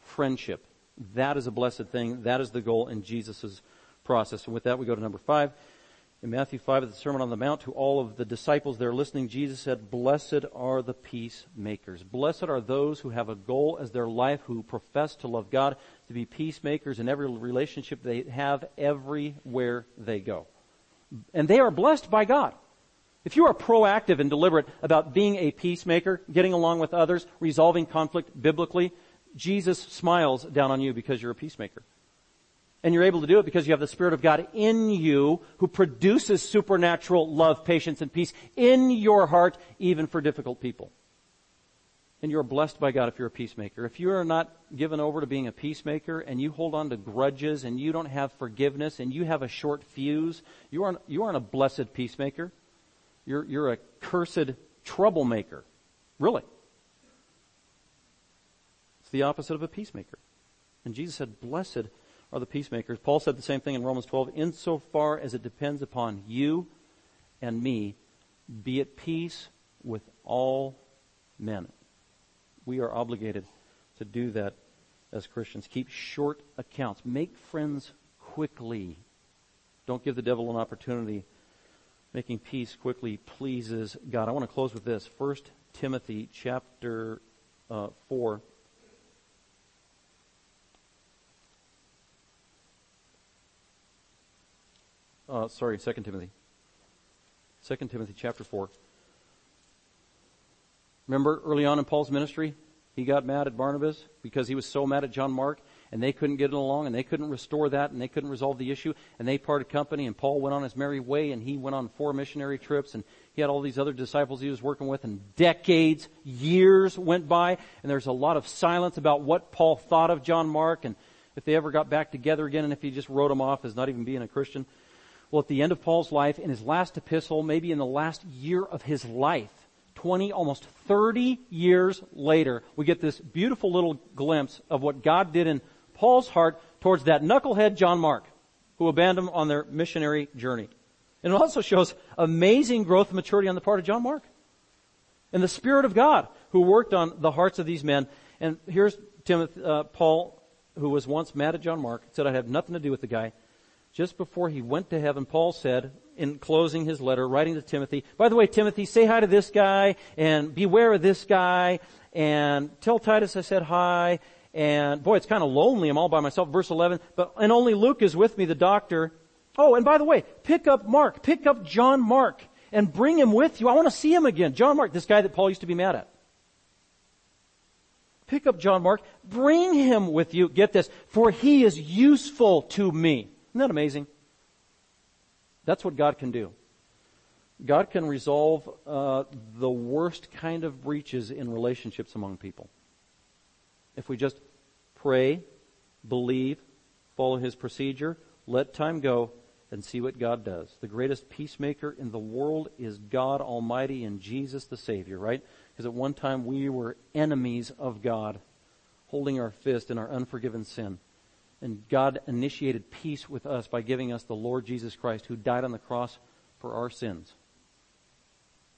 S2: friendship. That is a blessed thing. That is the goal in Jesus' process. And with that, we go to number five. In Matthew 5 at the Sermon on the Mount, to all of the disciples there listening, Jesus said, Blessed are the peacemakers. Blessed are those who have a goal as their life, who profess to love God, to be peacemakers in every relationship they have everywhere they go. And they are blessed by God. If you are proactive and deliberate about being a peacemaker, getting along with others, resolving conflict biblically, Jesus smiles down on you because you're a peacemaker. And you're able to do it because you have the Spirit of God in you who produces supernatural love, patience, and peace in your heart, even for difficult people. And you're blessed by God if you're a peacemaker. If you are not given over to being a peacemaker and you hold on to grudges and you don't have forgiveness and you have a short fuse, you aren't, you aren't a blessed peacemaker. You're, you're a cursed troublemaker. Really. It's the opposite of a peacemaker. And Jesus said, blessed are the peacemakers. Paul said the same thing in Romans 12. Insofar as it depends upon you and me, be at peace with all men. We are obligated to do that as Christians. Keep short accounts. Make friends quickly. Don't give the devil an opportunity. Making peace quickly pleases God. I want to close with this. 1 Timothy chapter uh, 4 uh, sorry, 2 Timothy. 2 Timothy chapter 4. Remember early on in Paul's ministry, he got mad at Barnabas because he was so mad at John Mark and they couldn't get along and they couldn't restore that and they couldn't resolve the issue and they parted company and Paul went on his merry way and he went on four missionary trips and he had all these other disciples he was working with and decades, years went by and there's a lot of silence about what Paul thought of John Mark and if they ever got back together again and if he just wrote him off as not even being a Christian. Well, at the end of Paul's life, in his last epistle, maybe in the last year of his life, 20, almost 30 years later, we get this beautiful little glimpse of what God did in Paul's heart towards that knucklehead John Mark, who abandoned him on their missionary journey. And it also shows amazing growth and maturity on the part of John Mark. And the Spirit of God who worked on the hearts of these men. And here's Timothy, uh, Paul, who was once mad at John Mark, said, I'd have nothing to do with the guy. Just before he went to heaven, Paul said, in closing his letter, writing to Timothy, by the way, Timothy, say hi to this guy, and beware of this guy, and tell Titus I said hi, and boy, it's kind of lonely. I'm all by myself. Verse 11, but, and only Luke is with me, the doctor. Oh, and by the way, pick up Mark, pick up John Mark, and bring him with you. I want to see him again. John Mark, this guy that Paul used to be mad at. Pick up John Mark, bring him with you. Get this, for he is useful to me. Isn't that amazing? That's what God can do. God can resolve uh, the worst kind of breaches in relationships among people. If we just pray, believe, follow His procedure, let time go, and see what God does. The greatest peacemaker in the world is God Almighty and Jesus the Savior, right? Because at one time we were enemies of God, holding our fist in our unforgiven sin. And God initiated peace with us by giving us the Lord Jesus Christ who died on the cross for our sins.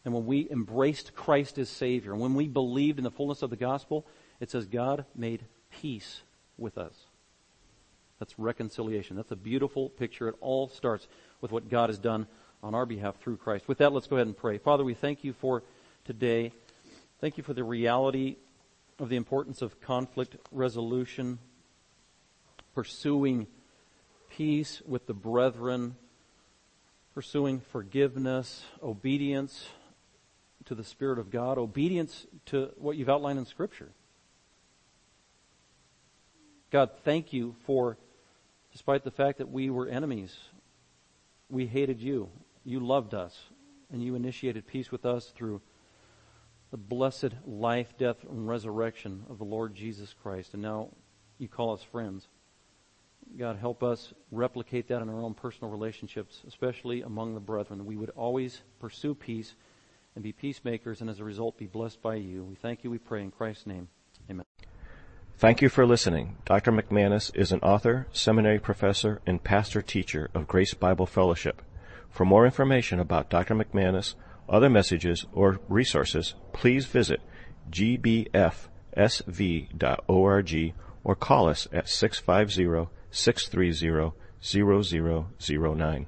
S2: And when we embraced Christ as Savior, and when we believed in the fullness of the gospel, it says God made peace with us. That's reconciliation. That's a beautiful picture. It all starts with what God has done on our behalf through Christ. With that, let's go ahead and pray. Father, we thank you for today. Thank you for the reality of the importance of conflict resolution, pursuing peace with the brethren, pursuing forgiveness, obedience to the Spirit of God, obedience to what you've outlined in Scripture. God, thank you for, despite the fact that we were enemies, we hated you. You loved us, and you initiated peace with us through the blessed life, death, and resurrection of the Lord Jesus Christ. And now you call us friends. God, help us replicate that in our own personal relationships, especially among the brethren. We would always pursue peace and be peacemakers, and as a result, be blessed by you. We thank you, we pray in Christ's name. Amen.
S1: Thank you for listening. Dr. McManus is an author, seminary professor, and pastor teacher of Grace Bible Fellowship. For more information about Dr. McManus, other messages, or resources, please visit gbfsv.org or call us at 650 630 0009.